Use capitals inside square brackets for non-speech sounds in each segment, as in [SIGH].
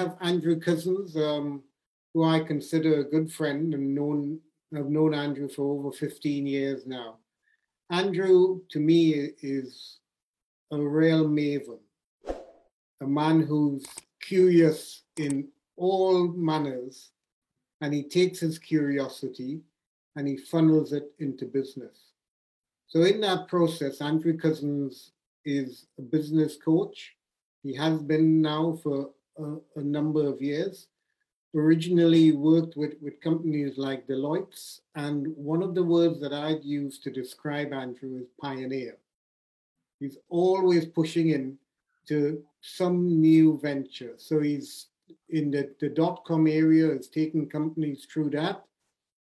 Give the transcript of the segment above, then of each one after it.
have Andrew Cussons, um, who I consider a good friend and known. I've known Andrew for over 15 years now. Andrew, to me, is a real maven, a man who's curious in all manners, and he takes his curiosity and he funnels it into business. So, in that process, Andrew Cussons is a business coach. He has been now for a, a number of years. Originally worked with, with companies like Deloitte's, and one of the words that I'd use to describe Andrew is pioneer. He's always pushing in to some new venture. So he's in the, the dot com area, is taking companies through that.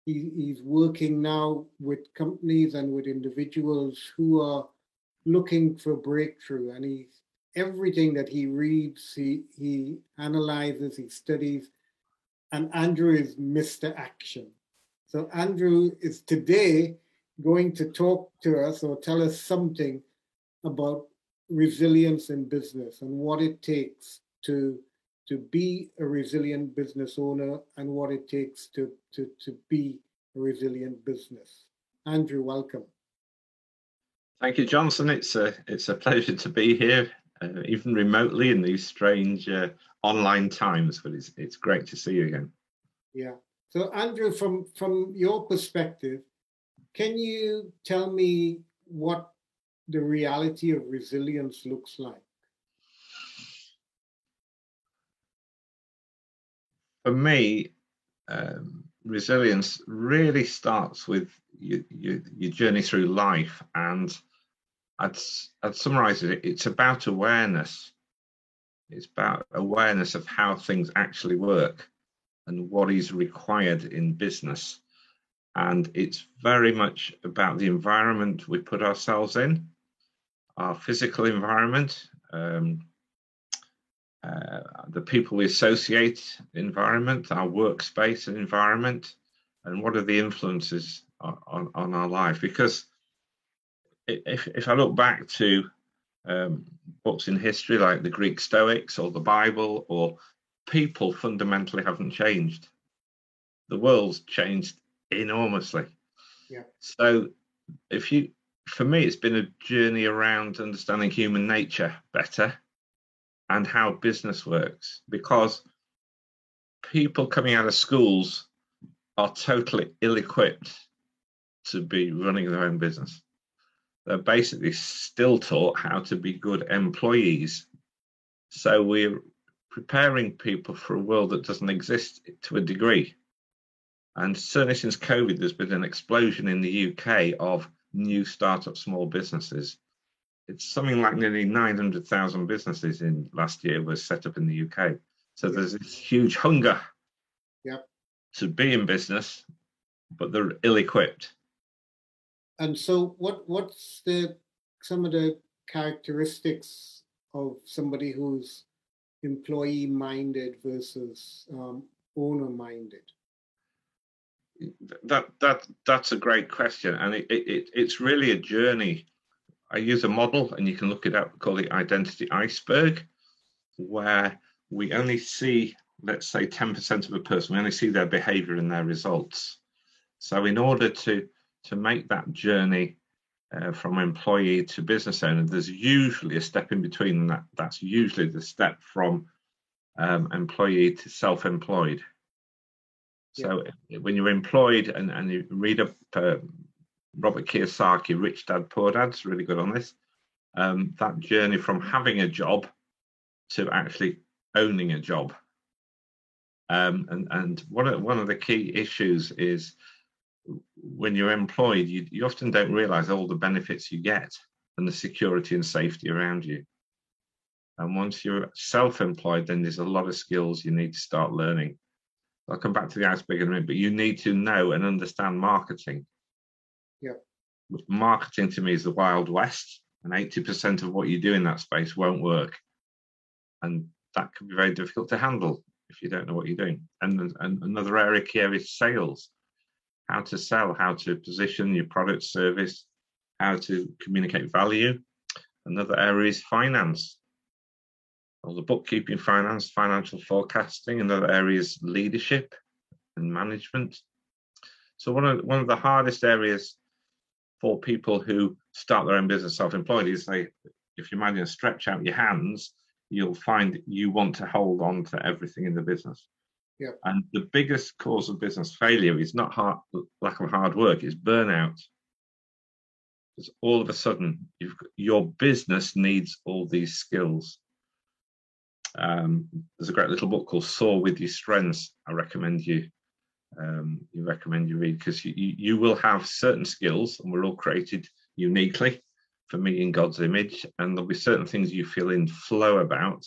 He, he's working now with companies and with individuals who are looking for breakthrough. And he's everything that he reads, he he analyzes, he studies. And Andrew is Mr. Action. So Andrew is today going to talk to us or tell us something about resilience in business and what it takes to to be a resilient business owner and what it takes to to to be a resilient business. Andrew, welcome. Thank you, Johnson. It's a it's a pleasure to be here, uh, even remotely in these strange uh, online times. But it's it's great to see you again. Yeah. So, Andrew, from from your perspective, can you tell me what the reality of resilience looks like? For me, um, resilience really starts with your, your, your, journey through life. And I'd, I'd summarize it it's about awareness. It's about awareness of how things actually work and what is required in business. And it's very much about the environment we put ourselves in our physical environment, um, uh, the people we associate environment, our workspace and environment, and what are the influences on, on, on our life. Because if, if I look back to um, books in history like the Greek Stoics or the Bible, or people fundamentally haven't changed. The world's changed enormously. Yeah. So if you for me, it's been a journey around understanding human nature better and how business works because people coming out of schools are totally ill equipped to be running their own business. They're basically still taught how to be good employees. So we're preparing people for a world that doesn't exist to a degree. And certainly since COVID, there's been an explosion in the UK of new startup small businesses. It's something like nearly 900,000 businesses in last year was set up in the UK. So there's this huge hunger yep. to be in business, but they're ill-equipped. And so, what what's the some of the characteristics of somebody who's employee-minded versus um, owner-minded? that that that's a great question, and it, it it's really a journey. I use a model, and you can look it up, called the identity iceberg, where we only see, let's say, 10% of a person, we only see their behavior and their results. So, in order to to make that journey uh, from employee to business owner, there's usually a step in between, that, that's usually the step from um, employee to self-employed. So yeah. when you're employed and, and you read up uh, Robert Kiyosaki, Rich Dad Poor Dad's really good on this. Um, that journey from having a job to actually owning a job. Um, and and one of one of the key issues is when you're employed, you, you often don't realize all the benefits you get and the security and safety around you. And once you're self-employed, then there's a lot of skills you need to start learning. I'll come back to the iceberg in a minute, but you need to know and understand marketing. Yeah. Marketing to me is the Wild West, and 80% of what you do in that space won't work. And that can be very difficult to handle if you don't know what you're doing. And, and another area here is sales how to sell, how to position your product, service, how to communicate value. Another area is finance. all the bookkeeping, finance, financial forecasting, Another area is leadership and management. So one of one of the hardest areas for people who start their own business self-employed is they if you imagine stretch out your hands, you'll find you want to hold on to everything in the business. Yeah. And the biggest cause of business failure is not hard, lack of hard work, it's burnout. Because all of a sudden, your business needs all these skills. Um, there's a great little book called Soar with Your Strengths. I recommend you um, you recommend you read because you, you will have certain skills, and we're all created uniquely for me in God's image, and there'll be certain things you feel in flow about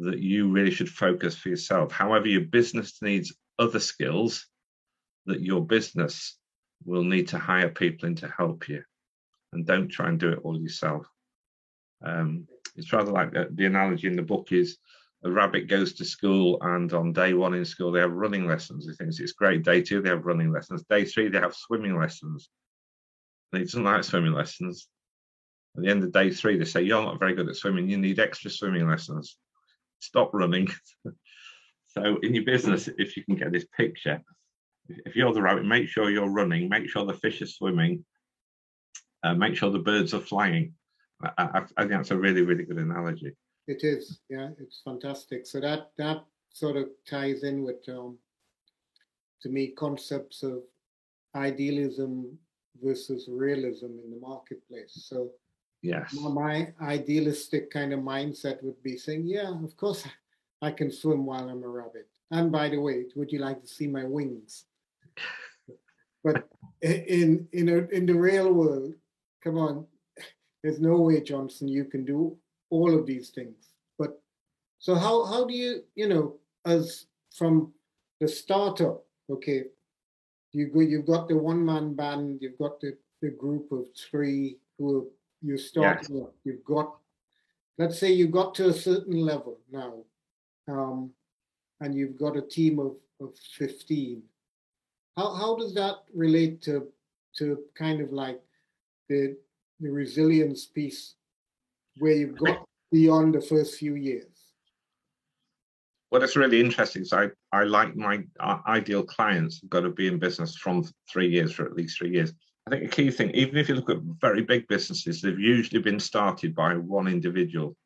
that you really should focus for yourself. However, your business needs other skills that your business will need to hire people in to help you, and don't try and do it all yourself. Um, it's rather like the, the analogy in the book is a rabbit goes to school and on day one in school they have running lessons. He thinks it's great. Day two they have running lessons. Day three they have swimming lessons. And he doesn't like swimming lessons. At the end of day three they say you're not very good at swimming. You need extra swimming lessons. Stop running. [LAUGHS] so in your business, if you can get this picture, if you're the rabbit, make sure you're running. Make sure the fish are swimming. Uh, make sure the birds are flying. I, I, I think that's a really really good analogy. It is, yeah, it's fantastic. So that that sort of ties in with, um, to me, concepts of idealism versus realism in the marketplace. So, yes, my idealistic kind of mindset would be saying, yeah, of course, I can swim while I'm a rabbit. And by the way, would you like to see my wings? But in in a, in the real world, come on, there's no way, Johnson, you can do all of these things. But so how how do you you know as from the startup, okay, you go you've got the one man band, you've got the, the group of three who you start yes. you've got let's say you got to a certain level now, um, and you've got a team of, of 15. How how does that relate to to kind of like the the resilience piece where you've got beyond the first few years? Well, it's really interesting. So I, I like my uh, ideal clients have got to be in business from three years for at least three years. I think a key thing, even if you look at very big businesses, they've usually been started by one individual.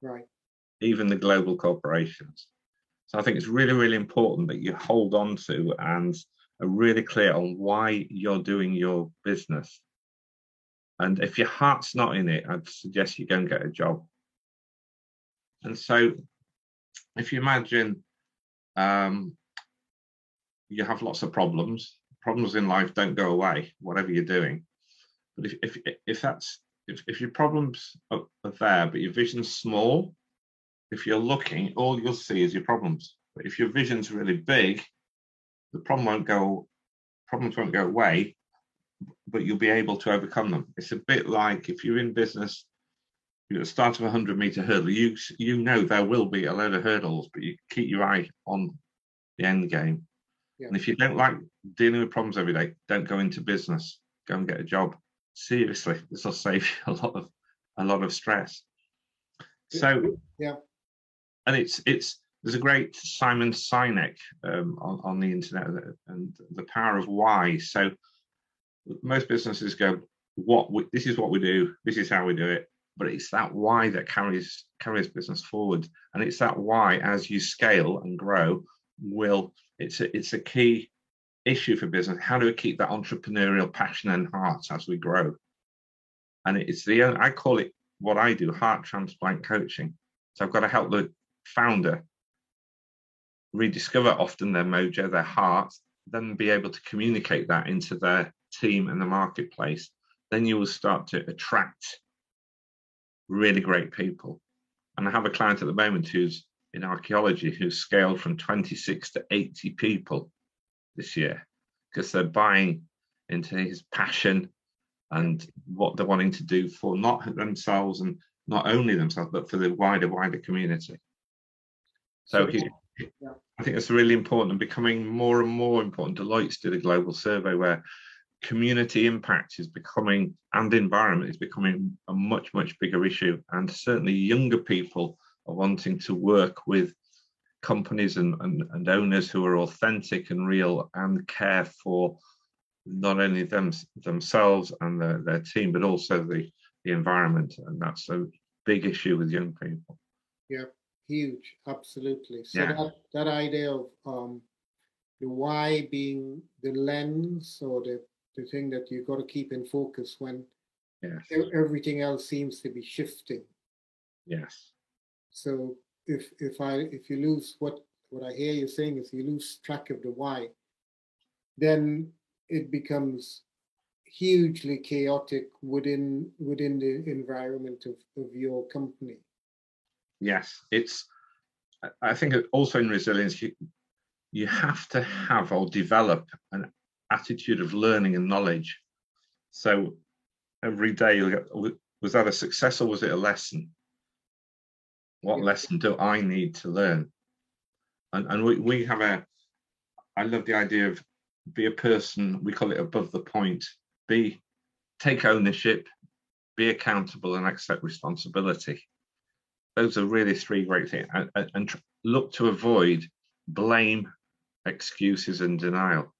Right. Even the global corporations. So I think it's really, really important that you hold on to and are really clear on why you're doing your business. And if your heart's not in it, I'd suggest you go and get a job. And so, if you imagine um, you have lots of problems, problems in life don't go away, whatever you're doing. But if if, if that's if, if your problems are, are there, but your vision's small, if you're looking, all you'll see is your problems. But if your vision's really big, the problem won't go problems won't go away but you'll be able to overcome them. It's a bit like if you're in business, you know, start of a hundred meter hurdle, you you know there will be a load of hurdles, but you keep your eye on the end game. Yeah. And if you don't like dealing with problems every day, don't go into business. Go and get a job. Seriously, [LAUGHS] this will save you a lot of a lot of stress. So yeah, and it's it's there's a great Simon Sinek um, on on the internet and the power of why. So most businesses go, what we, this is what we do, this is how we do it, but it's that why that carries carries business forward, and it's that why as you scale and grow will it's a, it's a key issue for business. How do we keep that entrepreneurial passion and heart as we grow? And it's the I call it what I do heart transplant coaching. So I've got to help the founder rediscover often their mojo, their heart, then be able to communicate that into their team and the marketplace, then you will start to attract really great people. And I have a client at the moment who's in archaeology who scaled from 26 to 80 people this year because they're buying into his passion and what they're wanting to do for not themselves and not only themselves but for the wider wider community. So he, i think it's really important and becoming more and more important. Deloitte's did a global survey where community impact is becoming and environment is becoming a much much bigger issue and certainly younger people of wanting to work with companies and, and, and owners who are authentic and real and care for not only them themselves and their, their team, but also the, the environment. And that's a big issue with young people. Yeah, huge, absolutely. So yeah. that, that idea of um, the why being the lens or the, the thing that you've got to keep in focus when yes. everything else seems to be shifting. Yes. So if if I if you lose what what I hear you saying is you lose track of the why, then it becomes hugely chaotic within within the environment of, of your company. Yes, it's I think also in resilience you you have to have or develop an attitude of learning and knowledge. So every day get was that a success or was it a lesson? What yeah. lesson do I need to learn? And, and we, we have a, I love the idea of be a person, we call it above the point, be, take ownership, be accountable and accept responsibility. Those are really three great things. And, and, and look to avoid blame, excuses and denial.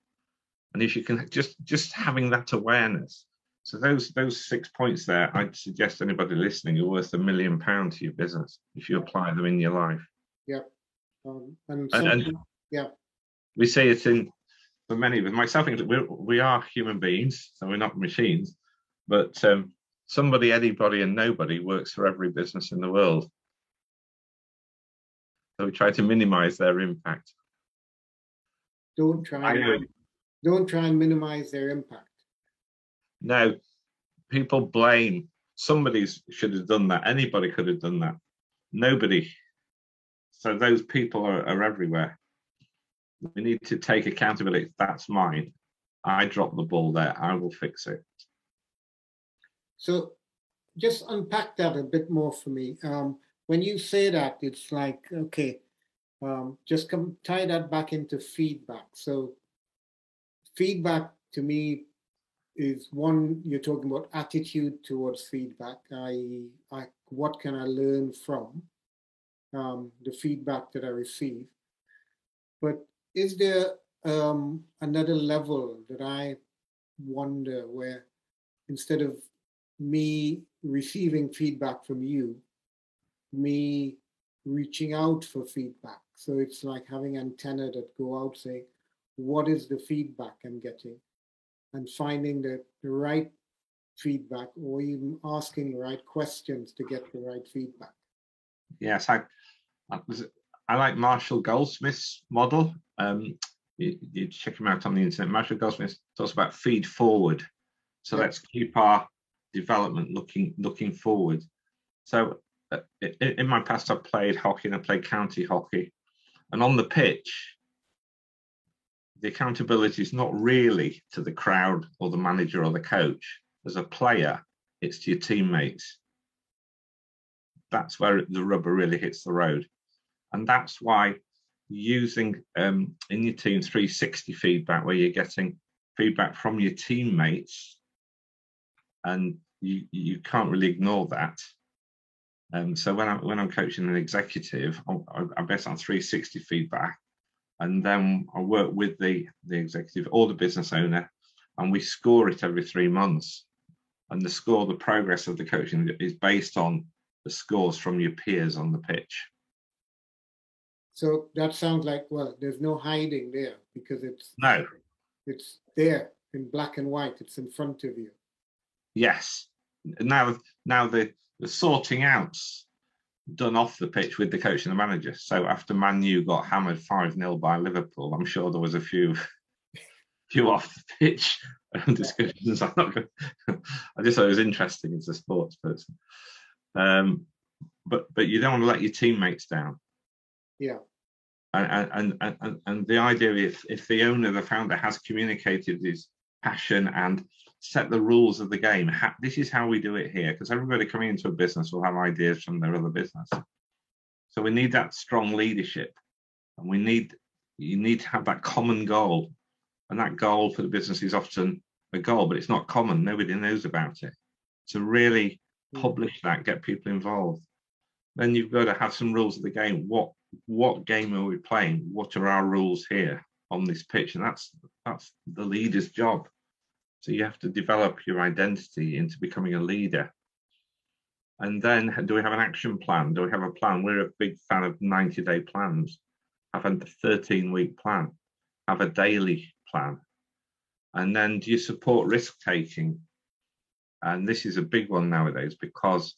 And if you can just, just having that awareness, so those those six points there, I'd suggest anybody listening are worth a million pounds to your business if you apply them in your life. Yep. Um, and, and, and yeah, we see it in for many with myself. We we are human beings, so we're not machines. But um, somebody, anybody, and nobody works for every business in the world. So we try to minimise their impact. Don't try. And, don't try and minimise their impact. Now, people blame somebody should have done that. Anybody could have done that. Nobody. So those people are, are everywhere. We need to take accountability. That's mine. I dropped the ball there. I will fix it. So just unpack that a bit more for me. Um, when you say that, it's like, okay, um, just come tie that back into feedback. So feedback to me is one you're talking about attitude towards feedback i i what can i learn from um, the feedback that i receive? But is there um, another level that i wonder where instead of me receiving feedback from you me reaching out for feedback? So it's like having antenna that go out saying what is the feedback i'm getting and finding the, the right feedback or even asking the right questions to get the right feedback. Yes, I, I, I like Marshall Goldsmith's model. Um, you, you, check him out on the internet. Marshall Goldsmith talks about feed forward. So yeah. let's keep our development looking looking forward. So uh, in, in my past, I've played hockey and I played county hockey, and on the pitch, the accountability is not really to the crowd or the manager or the coach. As a player, it's to your teammates. That's where the rubber really hits the road. And that's why using um, in your team 360 feedback, where you're getting feedback from your teammates, and you, you can't really ignore that. Um, so when I'm when I'm coaching an executive, I, I base on 360 feedback, and then I work with the the executive or the business owner, and we score it every three months. And the score, the progress of the coaching is based on the scores from your peers on the pitch. So that sounds like well, there's no hiding there because it's no, it's there in black and white. It's in front of you. Yes. Now, now the the sorting outs done off the pitch with the coach and the manager. So after Man U got hammered 5 0 by Liverpool, I'm sure there was a few [LAUGHS] few off the pitch [LAUGHS] discussions. I'm not going [LAUGHS] I just thought it was interesting as a sports person. Um, but but you don't want to let your teammates down. Yeah. And and and, and, and the idea if if the owner, the founder, has communicated his passion and set the rules of the game. this is how we do it here, because everybody coming into a business will have ideas from their other business. So we need that strong leadership, and we need you need to have that common goal, and that goal for the business is often a goal, but it's not common. Nobody knows about it. To really hmm. publish that, get people involved. then you've got to have some rules of the game. What what game are we playing? What are our rules here on this pitch? And that's that's the leader's job. So you have to develop your identity into becoming a leader. And then do we have an action plan? Do we have a plan? We're a big fan of 90 day plans. Have a 13 week plan. Have a daily plan. And then do you support risk taking? And this is a big one nowadays because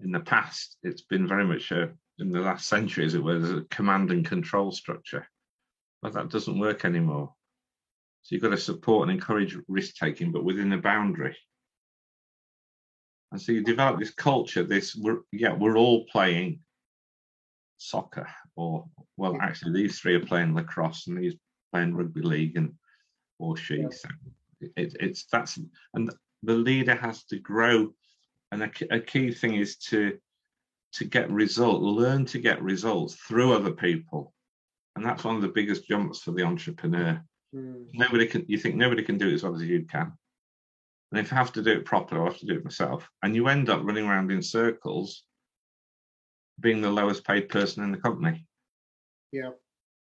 in the past it's been very much a, in the last century as it was a command and control structure. But that doesn't work anymore. So you've got to support and encourage risk taking, but within a boundary. And so you develop this culture, this we're yeah, we're all playing soccer, or well, actually these three are playing lacrosse and these playing rugby league and or she. Yeah. So it, it's that's and the leader has to grow, and a, a key thing is to to get result, learn to get results through other people, and that's one of the biggest jumps for the entrepreneur. Mm. Nobody can. You think nobody can do it as well as you can, and if I have to do it properly, I have to do it myself. And you end up running around in circles, being the lowest paid person in the company. Yeah,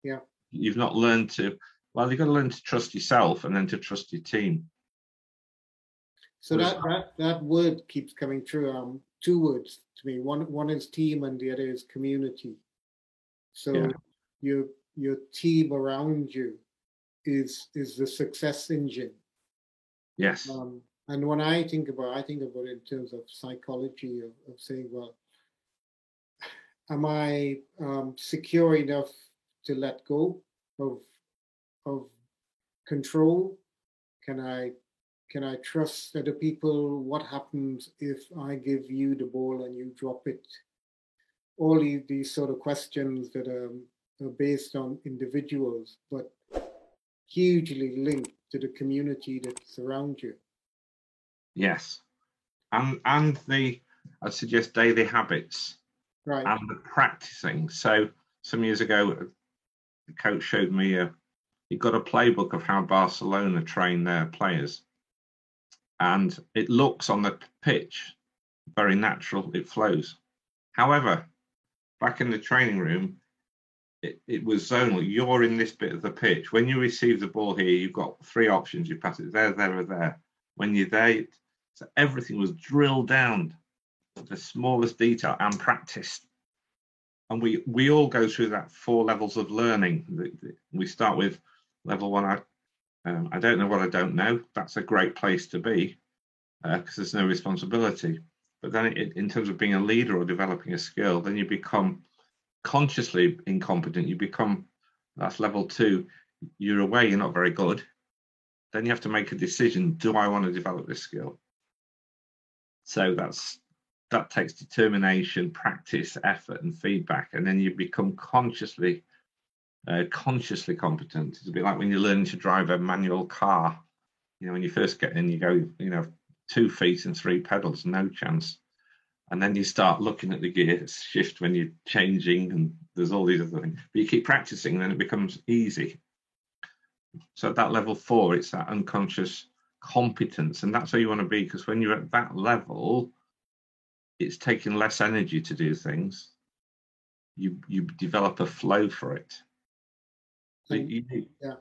yeah. You've not learned to. Well, you've got to learn to trust yourself and then to trust your team. So that that that word keeps coming through. Um, two words to me. One one is team, and the other is community. So yeah. your your team around you is is the success engine. Yes. Um, and when I think about, I think about it in terms of psychology of, of saying, well, am I um, secure enough to let go of of control? Can I can I trust other people? What happens if I give you the ball and you drop it? All these sort of questions that are, are based on individuals, but hugely linked to the community that surrounds you. Yes, and and the I suggest daily habits, right, and the practicing. So some years ago, the coach showed me a he got a playbook of how Barcelona train their players, and it looks on the pitch very natural. It flows. However, back in the training room, it, it was zonal. You're in this bit of the pitch. When you receive the ball here, you've got three options. You pass it there, there, or there. When you're there, so everything was drilled down to the smallest detail and practiced. And we we all go through that four levels of learning. We start with level one. I um, I don't know what I don't know. That's a great place to be because uh, there's no responsibility. But then, it, in terms of being a leader or developing a skill, then you become consciously incompetent. You become that's level two. You're aware you're not very good. Then you have to make a decision: Do I want to develop this skill? So that's that takes determination, practice, effort, and feedback, and then you become consciously uh, consciously competent. It's a bit like when you're learning to drive a manual car. You know, when you first get in, you go, you know, two feet and three pedals, no chance. And then you start looking at the gear shift when you're changing, and there's all these other things. But you keep practicing, and then it becomes easy. So at that level four, it's that unconscious competence. And that's where you want to be because when you're at that level it's taking less energy to do things. You you develop a flow for it. So mm. you, yeah.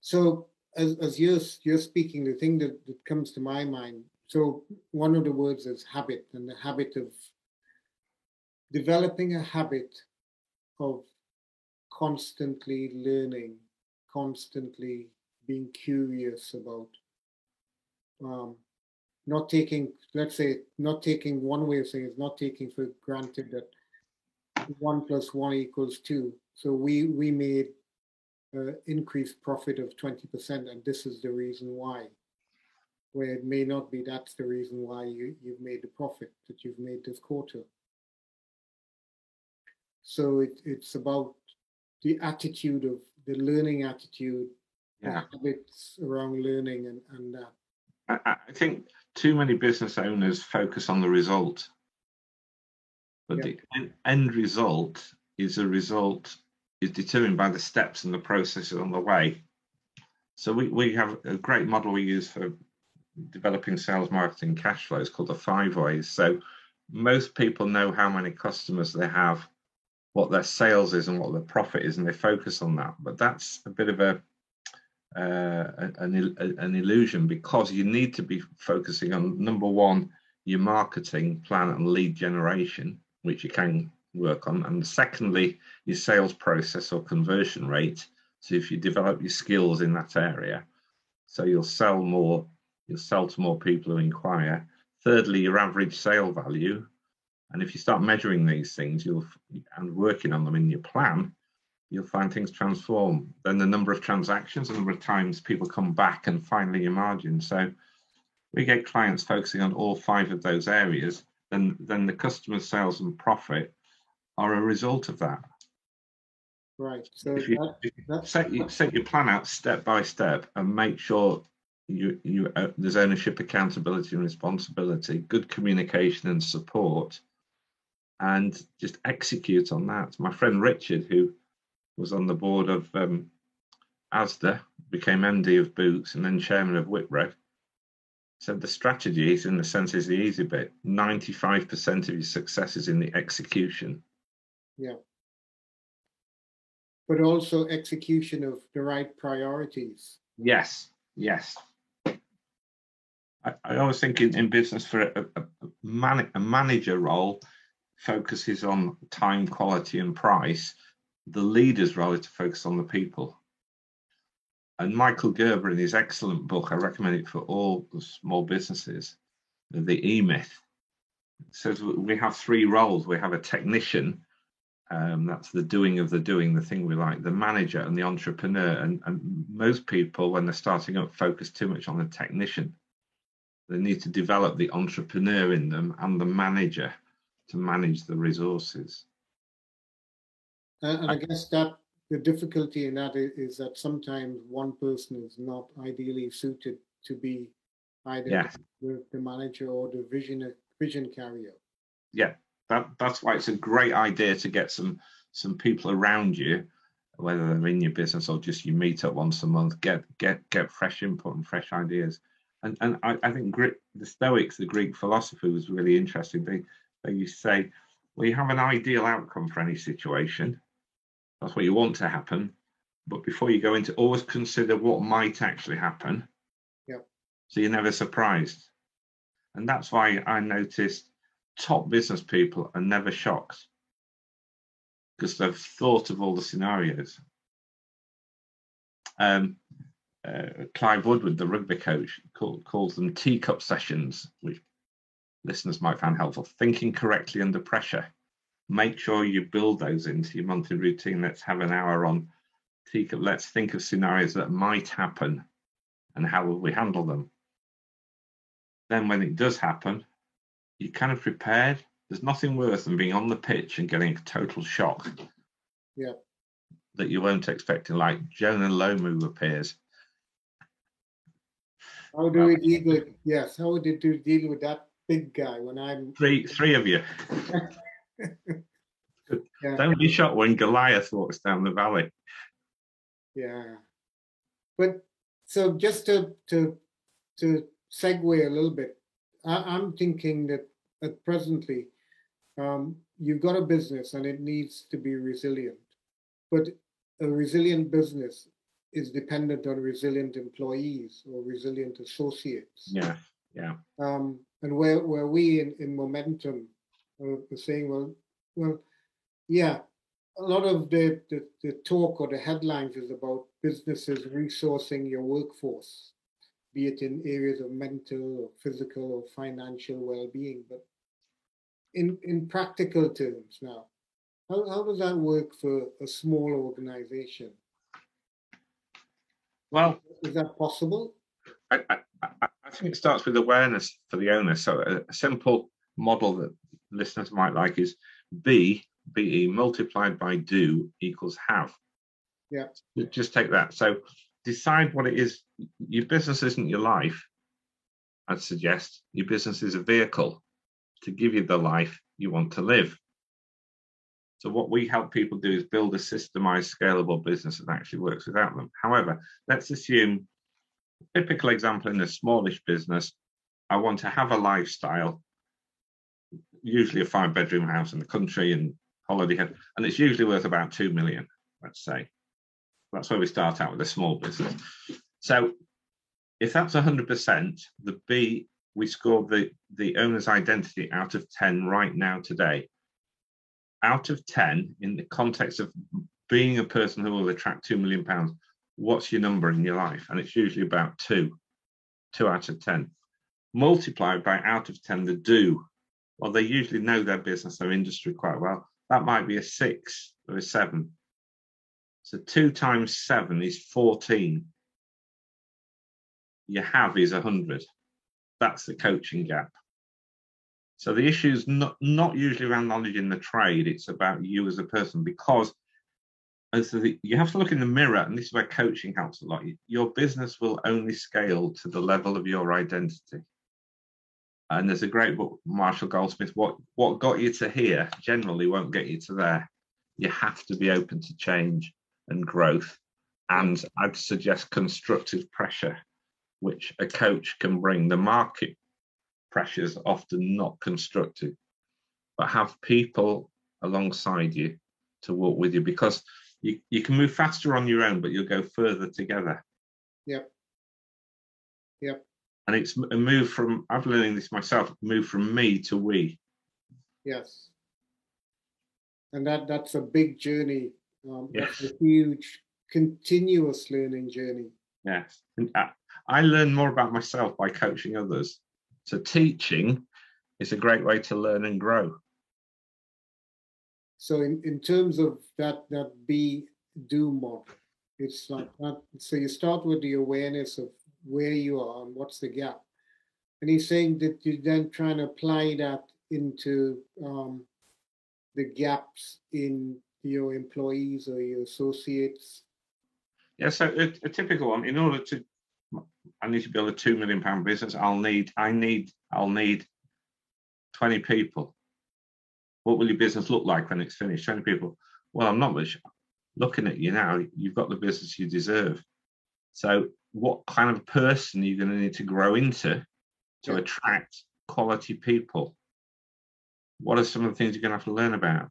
So as, as you're you're speaking the thing that, that comes to my mind so one of the words is habit and the habit of developing a habit of constantly learning constantly being curious about um, not taking, let's say, not taking one way of saying is not taking for granted that one plus one equals two. So we we made uh, increased profit of 20%, and this is the reason why. Where it may not be, that's the reason why you, you've made the profit that you've made this quarter. So it, it's about the attitude of the learning attitude yeah. habits around learning and, and that. I, I, think too many business owners focus on the result, but yeah. the end result is a result is determined by the steps and the processes on the way. So we, we have a great model we use for developing sales marketing cash flow. flows called the five ways. So most people know how many customers they have, what their sales is, and what their profit is, and they focus on that. But that's a bit of a uh, an, an illusion because you need to be focusing on number one, your marketing plan and lead generation, which you can work on, and secondly, your sales process or conversion rate. So if you develop your skills in that area, so you'll sell more, you'll sell to more people who inquire. Thirdly, your average sale value, and if you start measuring these things, you'll and working on them in your plan, you'll find things transform. Then the number of transactions, the number of times people come back, and finally your margin. So we get clients focusing on all five of those areas, then then the customer sales and profit are a result of that. Right. So if you, that, set, you, set your plan out step by step and make sure you you uh, there's ownership, accountability, and responsibility, good communication and support, and just execute on that. My friend Richard, who was on the board of um, ASDA, became MD of Boots, and then chairman of Wipro. Said the strategy is in the sense is the easy bit. Ninety-five percent of your success is in the execution. Yeah but also execution of the right priorities. Yes, yes. I, always think in, in business for a, a, man, a manager role focuses on time, quality, and price. The leader's role is to focus on the people. And Michael Gerber, in his excellent book, I recommend it for all small businesses, the E Myth, says we have three roles. We have a technician, um, that's the doing of the doing, the thing we like, the manager and the entrepreneur. And, and most people, when they're starting up, focus too much on the technician. They need to develop the entrepreneur in them and the manager to manage the resources. Uh, and, I guess that the difficulty in that is, is, that sometimes one person is not ideally suited to be either yes. the, the manager or the vision vision carrier. Yeah, that that's why it's a great idea to get some some people around you whether they're in your business or just you meet up once a month get get get fresh input and fresh ideas and and i, I think the stoics the greek philosophy was really interesting. They they used to say well you have an ideal outcome for any situation. That's what you want to happen. But before you go into always consider what might actually happen. Yeah so you're never surprised. And that's why i noticed top business people are never shocked. Because they've thought of all the scenarios. Um, uh, Clive Woodward, the rugby coach, call, calls them teacup sessions, which listeners might find helpful. Thinking correctly under pressure. Make sure you build those into your monthly routine. Let's have an hour on teacup. Let's think of scenarios that might happen and how will we handle them. Then, when it does happen, you're kind of prepared. There's nothing worse than being on the pitch and getting a total shock. Yeah. That you weren't expecting, like Jonah Lomu appears. How do we deal with yes? How did you deal with that big guy when I'm three three of you? [LAUGHS] yeah. Don't be shocked when Goliath walks down the valley. Yeah, but so just to to to segue a little bit, I, am thinking that at presently, um, you've got a business and it needs to be resilient. But a resilient business is dependent on resilient employees or resilient associates. Yeah, yeah. Um, and where where we in, in momentum are saying, well, well, yeah, a lot of the, the, the talk or the headlines is about businesses resourcing your workforce be it in areas of mental or physical or financial well-being. But in, in practical terms now, how, how does that work for a small organization? Well, is that possible? I, I, I think it starts with awareness for the owner. So a, a simple model that listeners might like is B, BE multiplied by do equals have. Yeah. Just take that. So decide what it is. Your business isn't your life. I'd suggest your business is a vehicle to give you the life you want to live. So, what we help people do is build a systemized, scalable business that actually works without them. However, let's assume, typical example in a smallish business, I want to have a lifestyle usually a five bedroom house in the country and holiday head, and it's usually worth about two million, let's say. That's where we start out with a small business. So if that's 100%, the B, we score the, the owner's identity out of 10 right now today. Out of 10, in the context of being a person who will attract £2 million, what's your number in your life? And it's usually about two, two out of 10. Multiplied by out of 10, the do. Well, they usually know their business, their industry quite well. That might be a six or a seven. So two times seven is 14. Your have is 100. That's the coaching gap. So the issue is not, not usually around knowledge in the trade, it's about you as a person because the, you have to look in the mirror, and this is where coaching helps a lot. Your business will only scale to the level of your identity. And there's a great book, Marshall Goldsmith. What what got you to here generally won't get you to there. You have to be open to change and growth, and I'd suggest constructive pressure, which a coach can bring. The market pressures often not constructive, but have people alongside you to walk with you because you, you can move faster on your own, but you'll go further together. Yep. Yep. And it's a move from, I've learning this myself, move from me to we. Yes. And that that's a big journey. Um, yes. That's a huge, continuous learning journey. Yes. and I, I learn more about myself by coaching others. So teaching is a great way to learn and grow. So in, in terms of that that be do model, it's like that. So you start with the awareness of where you are and what's the gap, and he's saying that you then try and apply that into um, the gaps in your employees or your associates. Yeah, so a, a typical one. In order to, I need to build a two million pound business. I'll need, I need, I'll need twenty people what will your business look like when it's finished? 20 people. Well, I'm not much looking at you now. You've got the business you deserve. So, what kind of person are you going to need to grow into to yeah. attract quality people? What are some of the things you're going to have to learn about?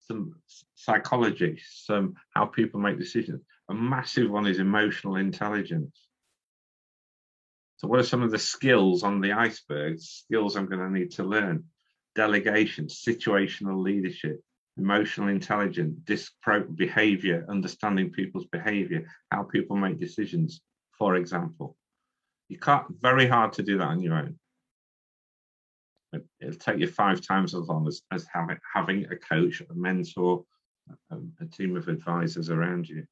Some psychology, some how people make decisions. A massive one is emotional intelligence. So, what are some of the skills on the iceberg? Skills I'm going to need to learn delegation, situational leadership, emotional intelligence, disc behavior, understanding people's behavior, how people make decisions, for example. You can't, very hard to do that on your own. It'll take you five times as long as, as having, having a coach, a mentor, a, a team of advisors around you.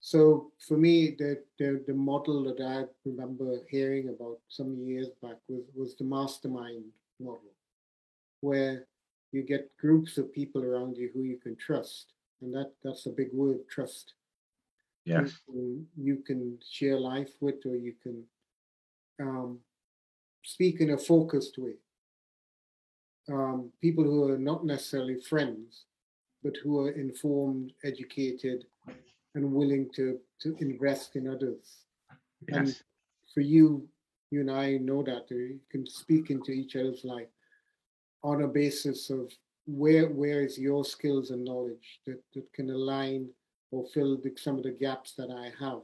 So for me, the, the, the model that I remember hearing about some years back was, was the mastermind model where you get groups of people around you who you can trust. And that, that's a big word, trust. Yes. You, you can share life with, or you can um, speak in a focused way. Um, people who are not necessarily friends, but who are informed, educated, and willing to, to invest in others. Yes. And for you, you and I know that you can speak into each other's life on a basis of where where is your skills and knowledge that, that can align or fill the, some of the gaps that I have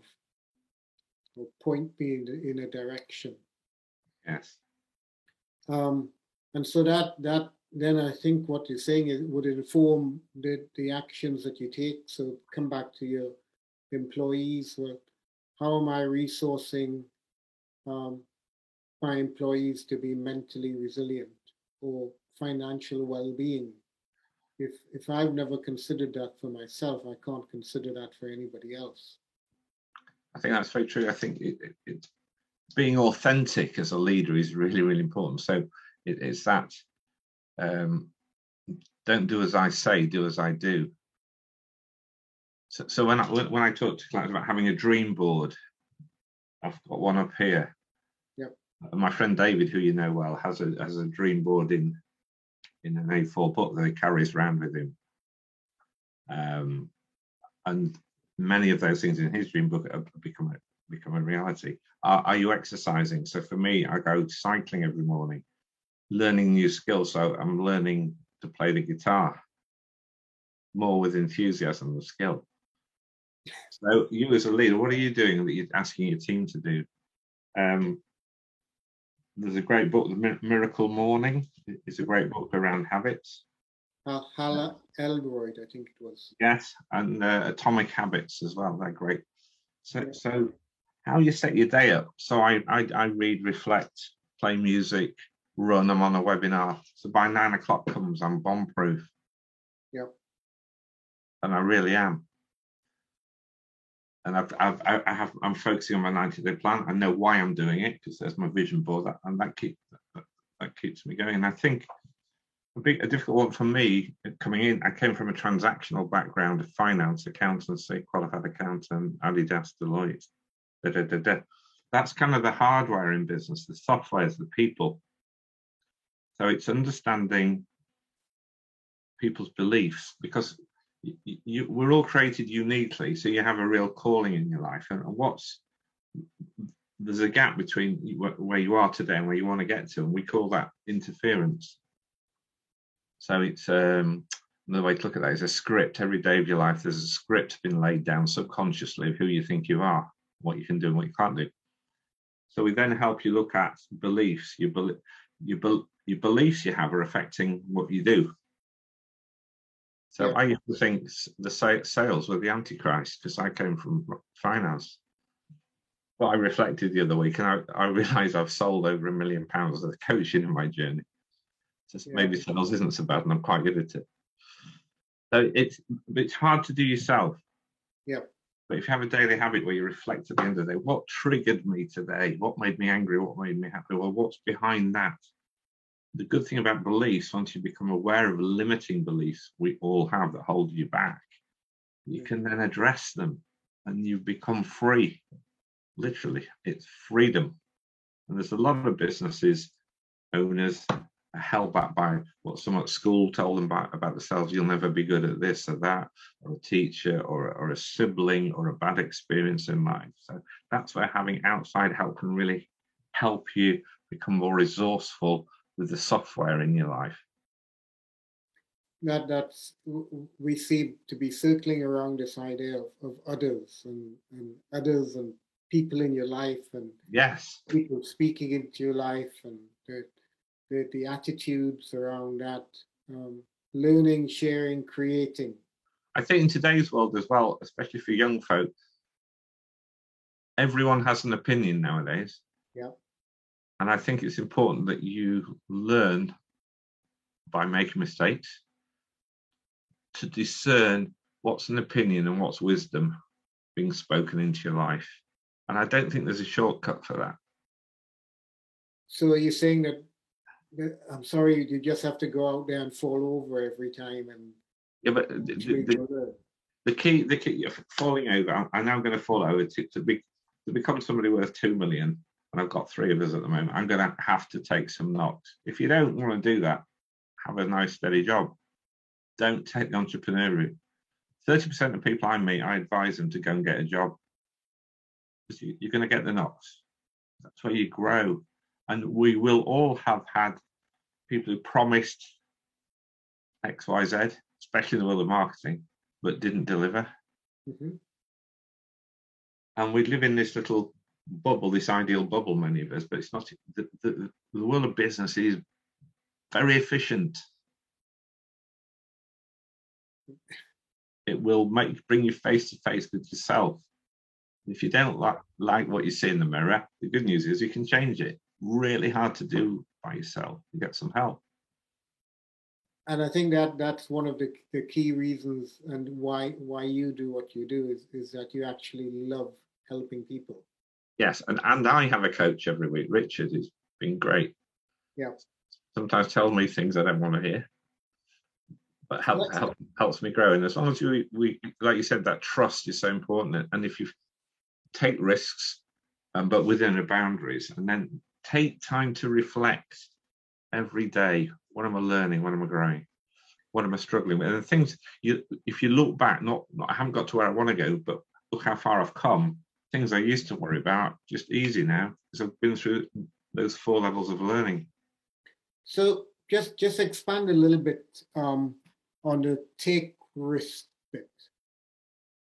or point me in, the, in a direction. Yes. Um, and so that that then I think what you're saying is would inform the, the actions that you take. So come back to your employees. How am I resourcing um, my employees to be mentally resilient or financial well-being. If if I've never considered that for myself, I can't consider that for anybody else. I think that's very true. I think it, it, it being authentic as a leader is really really important. So it, it's that um, don't do as I say, do as I do. So, so when I when I talk to clients about having a dream board, I've got one up here. Yep. My friend David, who you know well, has a has a dream board in in an A4 book that he carries around with him. Um, and many of those things in his dream book have become a, become a reality. Are, are you exercising? So for me, I go cycling every morning. learning new skills. So I'm learning to play the guitar more with enthusiasm and skill. So you as a leader, what are you doing that you're asking your team to do? Um, there's a great book, The Miracle Morning. It's a great book around habits. Uh, Hal Elrod, I think it was. Yes, and uh, Atomic Habits as well. They're great. So, yeah. so how you set your day up? So I, I, I read, reflect, play music, run. I'm on a webinar. So by nine o'clock comes, I'm bomb proof. Yep. And I really am. And I've, I've, I have, I'm focusing on my 90 day plan. I know why I'm doing it because there's my vision board, and that keeps that, that keeps me going. And I think a big, a difficult one for me coming in. I came from a transactional background of finance, accountancy, qualified accountant, Adidas, Deloitte. Da, da, da, da. That's kind of the hardware in business. The software is the people. So it's understanding people's beliefs because you, you, we're all created uniquely. So you have a real calling in your life, and what's there's a gap between where you are today and where you want to get to, and we call that interference. So it's um, another way to look at that is a script. Every day of your life, there's a script been laid down subconsciously of who you think you are, what you can do, and what you can't do. So we then help you look at beliefs. Your, be- your, your beliefs you have are affecting what you do. So yeah. I used to think the sales were the antichrist because I came from finance. But I reflected the other week and I, I realized I've sold over a million pounds of coaching in my journey. So yeah. maybe sales isn't so bad and I'm quite good at it. So it's it's hard to do yourself. Yeah. But if you have a daily habit where you reflect at the end of the day, what triggered me today? What made me angry? What made me happy? Well, what's behind that? The good thing about beliefs, once you become aware of limiting beliefs we all have that hold you back, you mm-hmm. can then address them and you become free. Literally, it's freedom. And there's a lot of businesses, owners are held back by what someone at school told them about, about themselves. You'll never be good at this or that, or a teacher, or, or a sibling, or a bad experience in life. So that's where having outside help can really help you become more resourceful with the software in your life? That that's we seem to be circling around this idea of, of others and, and others and people in your life and yes. people speaking into your life and the the, the attitudes around that um, learning sharing creating. I think in today's world as well especially for young folk everyone has an opinion nowadays. Yeah and I think it's important that you learn by making mistakes to discern what's an opinion and what's wisdom being spoken into your life. And I don't think there's a shortcut for that. So are you saying that, that I'm sorry, you just have to go out there and fall over every time and yeah, but the, the, the key, the key, falling over. I'm now going to fall over to, to, be, to become somebody worth two million and I've got three of us at the moment, I'm going to have to take some knocks. If you don't want to do that, have a nice steady job. Don't take the entrepreneur route. 30% of people I meet, I advise them to go and get a job. Because you're going to get the knocks. That's where you grow. And we will all have had people who promised X, Y, Z, especially in the world of marketing, but didn't deliver. Mm-hmm. And we live in this little bubble, this ideal bubble, many of us, but it's not. The, the, the world of business is very efficient. It will make bring you face to face with yourself. If you don't like, like what you see in the mirror, the good news is you can change it. Really hard to do by yourself. You get some help. And I think that that's one of the, the key reasons and why why you do what you do is, is that you actually love helping people. Yes, and and I have a coach every week. Richard It's been great. Yeah. Sometimes tells me things I don't want to hear, but help, help helps me grow. And as long as we we like you said, that trust is so important. And if you take risks, um, but within the boundaries, and then take time to reflect every day. What am I learning? What am I growing? What am I struggling with? And the things you, if you look back, not, not I haven't got to where I want to go, but look how far I've come things I used to worry about just easy now because I've been through those four levels of learning. So just just expand a little bit um, on the take risk bit.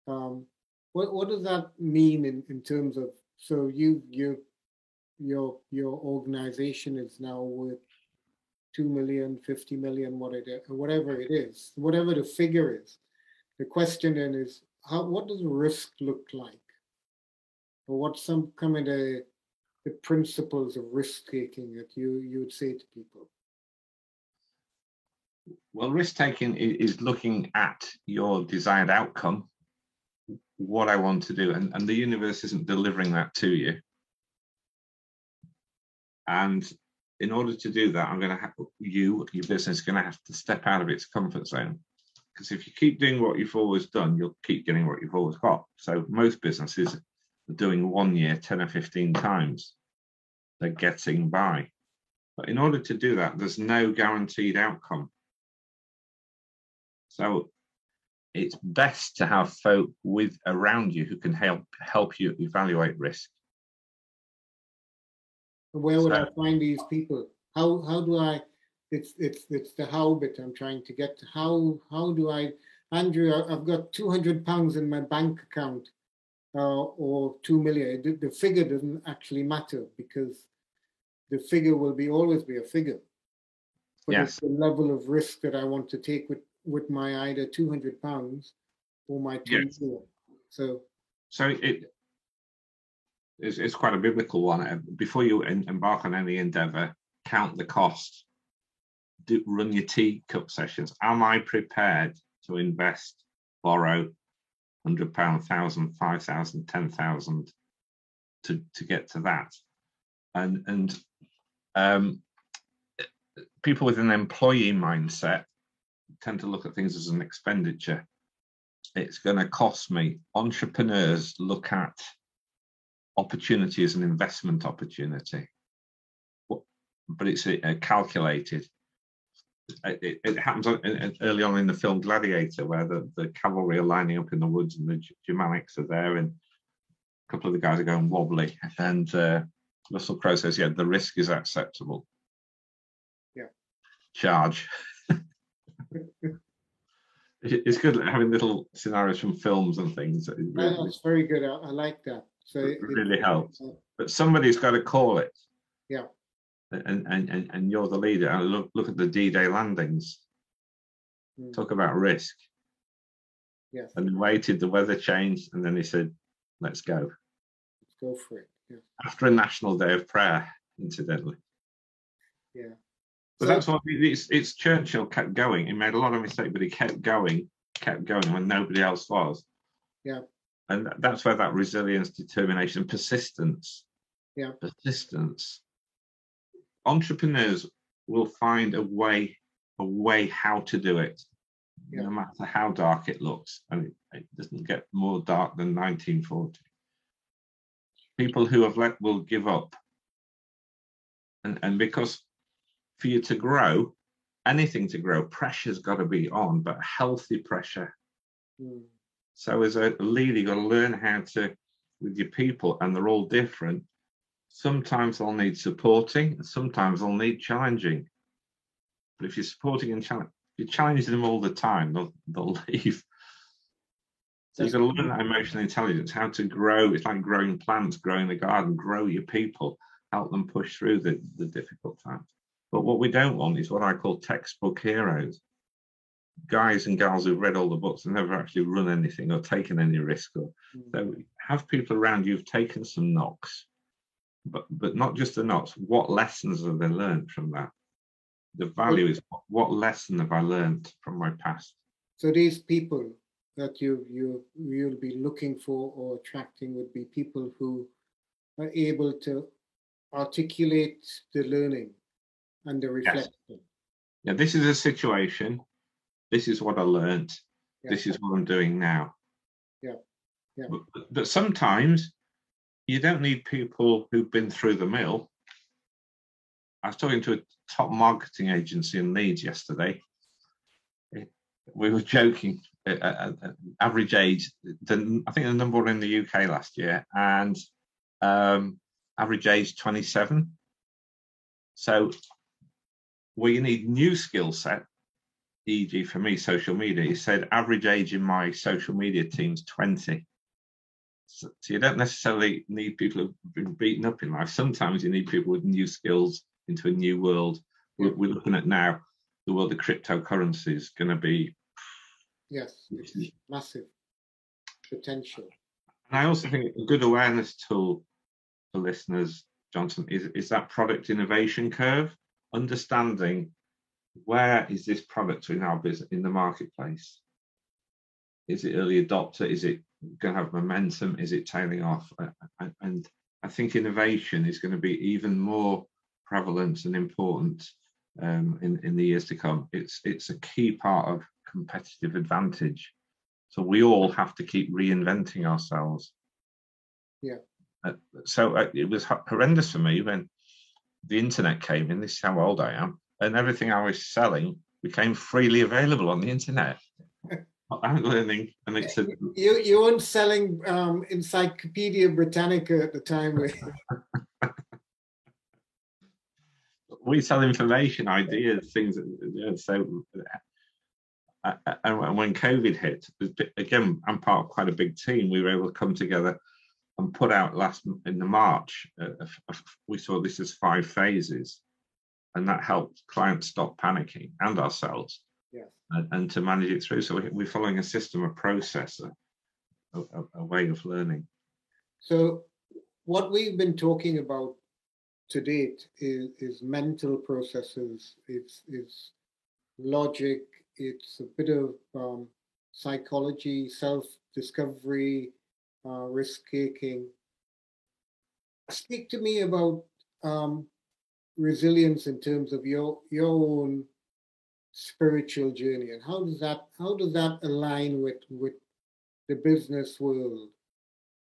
Um, what what does that mean in, in terms of so you you your your organization is now worth 2 million 50 million whatever it is whatever the figure is the question then is how what does risk look like what some come of the the principles of risk taking that you you would say to people well risk taking is looking at your desired outcome what i want to do and, and the universe isn't delivering that to you and in order to do that, I'm going to have you, your business, is going to have to step out of its comfort zone. Because if you keep doing what you've always done, you'll keep getting what you've always got. So most businesses doing one year 10 or 15 times. They're getting by. But in order to do that, there's no guaranteed outcome. So it's best to have folk with around you who can help help you evaluate risk where would so, I find these people? How how do I? It's it's it's the how bit I'm trying to get. To. How how do I, Andrew? I've got two hundred pounds in my bank account, or two million. The, the figure doesn't actually matter because the figure will be always be a figure. But yes. it's the level of risk that I want to take with with my either two hundred pounds or my two yes. So so it it's, it's quite a biblical one. Uh, before you embark on any endeavor, count the cost. Do, run your tea cup sessions. Am I prepared to invest, borrow, hundred pound, thousand, five thousand, ten thousand, to to get to that? And and um, people with an employee mindset tend to look at things as an expenditure. It's going to cost me. Entrepreneurs look at opportunity as an investment opportunity, but it's a, a calculated. It, it happens early on in the film Gladiator, where the, the cavalry are lining up in the woods and the Germanics are there, and a couple of the guys are going wobbly. And uh, Russell Crowe says, "Yeah, the risk is acceptable." Yeah. Charge. [LAUGHS] it's good having little scenarios from films and things. Really, oh, it's very good. I, I like that. So it, really it, helps. But somebody's got to call it. Yeah. And and and, and you're the leader. And look look at the D-Day landings. Mm. Talk about risk. Yes. And waited, the weather changed, and then he said, Let's go. Let's go for it. Yeah. After a national day of prayer, incidentally. Yeah. But so, that's what it's it's Churchill kept going. He made a lot of mistakes, but he kept going, kept going when nobody else was. Yeah and that's where that resilience, determination, persistence, yeah, persistence. Entrepreneurs will find a way, a way how to do it, yeah. no matter how dark it looks, and it, it doesn't get more dark than 1940. People who have let will give up, and and because for you to grow, anything to grow, pressure's got to be on, but healthy pressure. Mm. So as a leader, you've got to learn how to, with your people, and they're all different. Sometimes they'll need supporting, sometimes they'll need challenging. But if you're supporting and challenging, you're challenging them all the time, they'll, they'll [LAUGHS] leave. So you've got to learn that emotional intelligence, how to grow. It's like growing plants, growing the garden, grow your people, help them push through the, the difficult times. But what we don't want is what I call textbook heroes guys and gals who've read all the books and never actually run anything or taken any risk or mm. so have people around you who've taken some knocks but but not just the knocks what lessons have they learned from that the value is what, what lesson have i learned from my past so these people that you you you'll be looking for or attracting would be people who are able to articulate the learning and the reflection yes. yeah this is a situation this is what I learned. Yeah. This is what I'm doing now. Yeah. Yeah. But, but sometimes you don't need people who've been through the mill. I was talking to a top marketing agency in Leeds yesterday. We were joking. Average age, I think the number one in the UK last year, and um, average age 27. So where you need new skill set, e.g. for me, social media, he said average age in my social media team's 20. So, so you don't necessarily need people who've been beaten up in life. Sometimes you need people with new skills into a new world. We're, we're looking at now the world of cryptocurrency is going to be yes, massive potential. And I also think a good awareness tool for listeners, Johnson, is, is that product innovation curve, understanding where is this product in our business in the marketplace? Is it early adopter? Is it going to have momentum? Is it tailing off? And I think innovation is going to be even more prevalent and important um, in in the years to come. It's it's a key part of competitive advantage. So we all have to keep reinventing ourselves. Yeah. Uh, so uh, it was horrendous for me when the internet came in. This is how old I am, and everything I was selling became freely available on the internet. [LAUGHS] I'm learning, and it's a, you. You weren't selling um, Encyclopedia Britannica at the time. [LAUGHS] we sell information, ideas, things. So, uh, uh, and when COVID hit, again, I'm part of quite a big team. We were able to come together and put out last in the March. Uh, we saw this as five phases, and that helped clients stop panicking and ourselves, yes. and, and to manage it through. So we're following a system, a process, a, a, a way of learning. So, what we've been talking about to date is, is mental processes, it's, it's logic, it's a bit of um, psychology, self discovery, uh, risk taking. Speak to me about um, resilience in terms of your your own spiritual journey and how does that how does that align with with the business world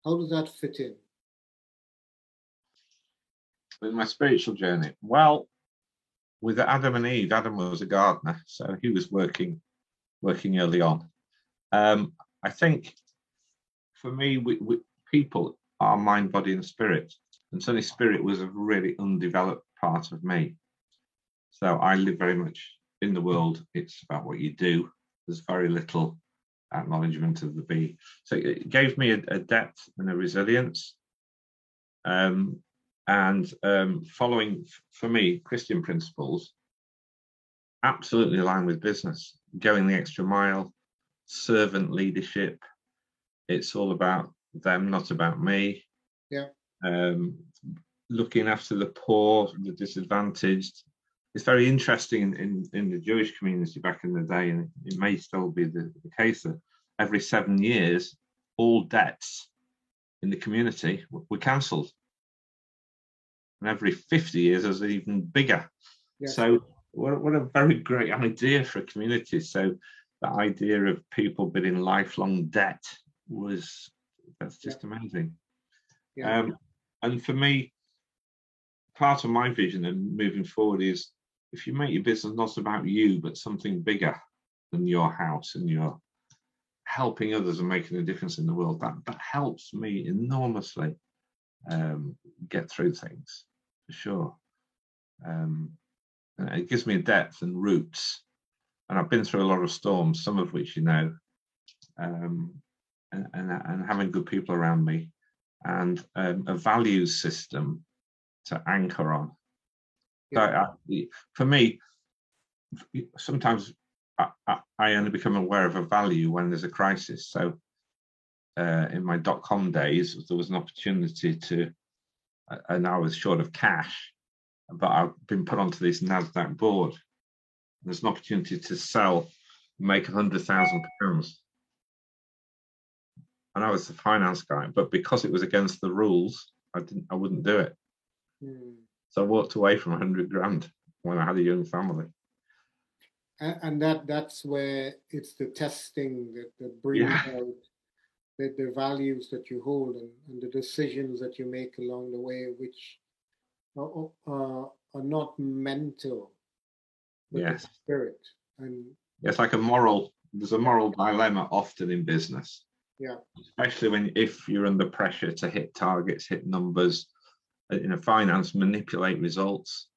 how does that fit in with my spiritual journey? Well, with Adam and Eve, Adam was a gardener, so he was working working early on. Um, I think for me, we, we, people are mind, body, and spirit, and certainly spirit was a really undeveloped part of me. So I live very much in the world. It's about what you do. There's very little acknowledgement of the be. So it gave me a, a depth and a resilience. Um, and um, following for me christian principles absolutely aligned with business going the extra mile servant leadership it's all about them not about me yeah um, looking after the poor the disadvantaged it's very interesting in, in, in, the jewish community back in the day and it may still be the, the case that every seven years all debts in the community were cancelled and every 50 years is even bigger. Yeah. So what, what a very great idea for a community. So the idea of people being in lifelong debt was that's just yeah. amazing. Yeah. Um, and for me, part of my vision and moving forward is if you make your business not about you, but something bigger than your house and your helping others and making a difference in the world, that, that helps me enormously um, get through things for sure. Um, it gives me depth and roots, and I've been through a lot of storms, some of which you know, um, and, and, and having good people around me, and um, a values system to anchor on. Yeah. So I, for me, sometimes I, I, only become aware of a value when there's a crisis. So uh, in my dot com days, there was an opportunity to and I was short of cash, but I've been put onto this Nasdaq board. There's an opportunity to sell, make a hundred thousand pounds, and I was the finance guy. But because it was against the rules, I didn't. I wouldn't do it. Mm. So I walked away from a hundred grand when I had a young family. And that that's where it's the testing that, that brings yeah. out the, the values that you hold and, and the decisions that you make along the way, which are, are, are not mental, but yes. spirit. And it's like a moral. There's a moral dilemma often in business. Yeah. Especially when if you're under pressure to hit targets, hit numbers, in a finance, manipulate results.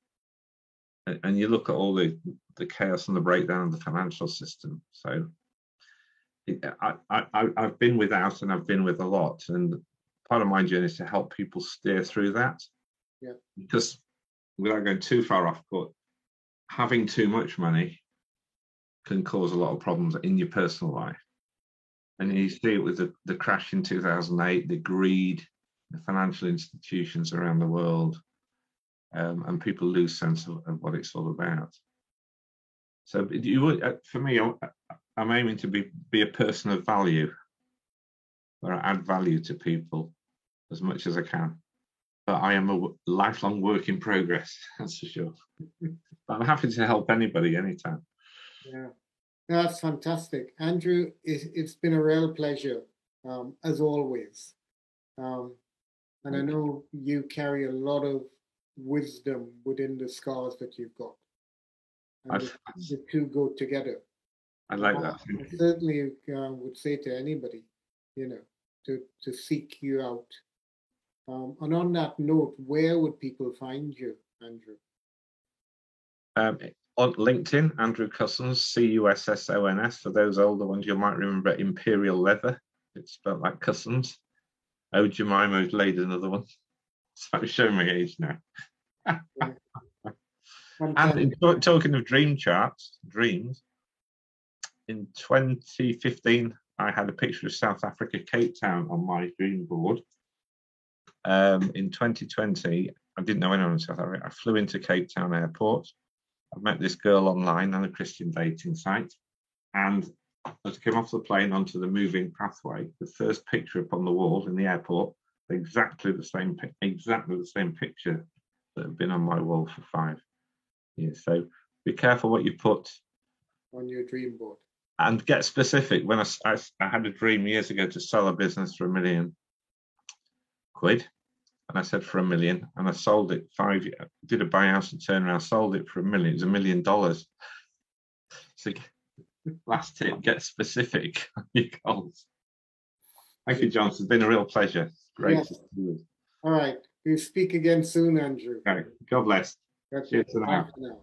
and you look at all the the chaos and the breakdown of the financial system. So I, I, I've been without and I've been with a lot. And part of my journey is to help people steer through that. Yeah. Because without going too far off, but having too much money can cause a lot of problems in your personal life. And you see it with the, the crash in 2008, the greed, financial institutions around the world, um, and people lose sense of, of, what it's all about. So you, uh, for me, I'm aiming to be be a person of value, where I add value to people as much as I can. But I am a lifelong work in progress, [LAUGHS] that's for sure. but I'm happy to help anybody anytime. Yeah, that's fantastic, Andrew. It, has been a real pleasure, um, as always. Um, and I know you carry a lot of wisdom within the scars that you've got. And the two go together. I like that. I certainly uh, would say to anybody, you know, to, to seek you out. Um, and on that note, where would people find you, Andrew? Um, on LinkedIn, Andrew Cussons, C U S S O N S. For those older ones, you might remember Imperial Leather. It's spelled like Cussons. Oh, Jemima's laid another one. So I'm showing my age now. [LAUGHS] and in, talking of dream charts, dreams, in 2015, I had a picture of South Africa, Cape Town on my dream board. Um, in 2020, I didn't know anyone in South Africa. I flew into Cape Town Airport. I met this girl online on a Christian dating site. And as I came off the plane onto the moving pathway, the first picture upon the wall in the airport, exactly the same, exactly the same picture that had been on my wall for five years. So be careful what you put on your dream board and get specific. When I, I, I, had a dream years ago to sell a business for a million quid, and I said for a million, and I sold it five. Did a buyout and turnaround, sold it for a million. It was a million dollars. So, [LAUGHS] last tip: get specific on your goals. Thank you, John. It's been a real pleasure. Great. All right. We speak again soon, Andrew. Okay. God bless. Cheers to the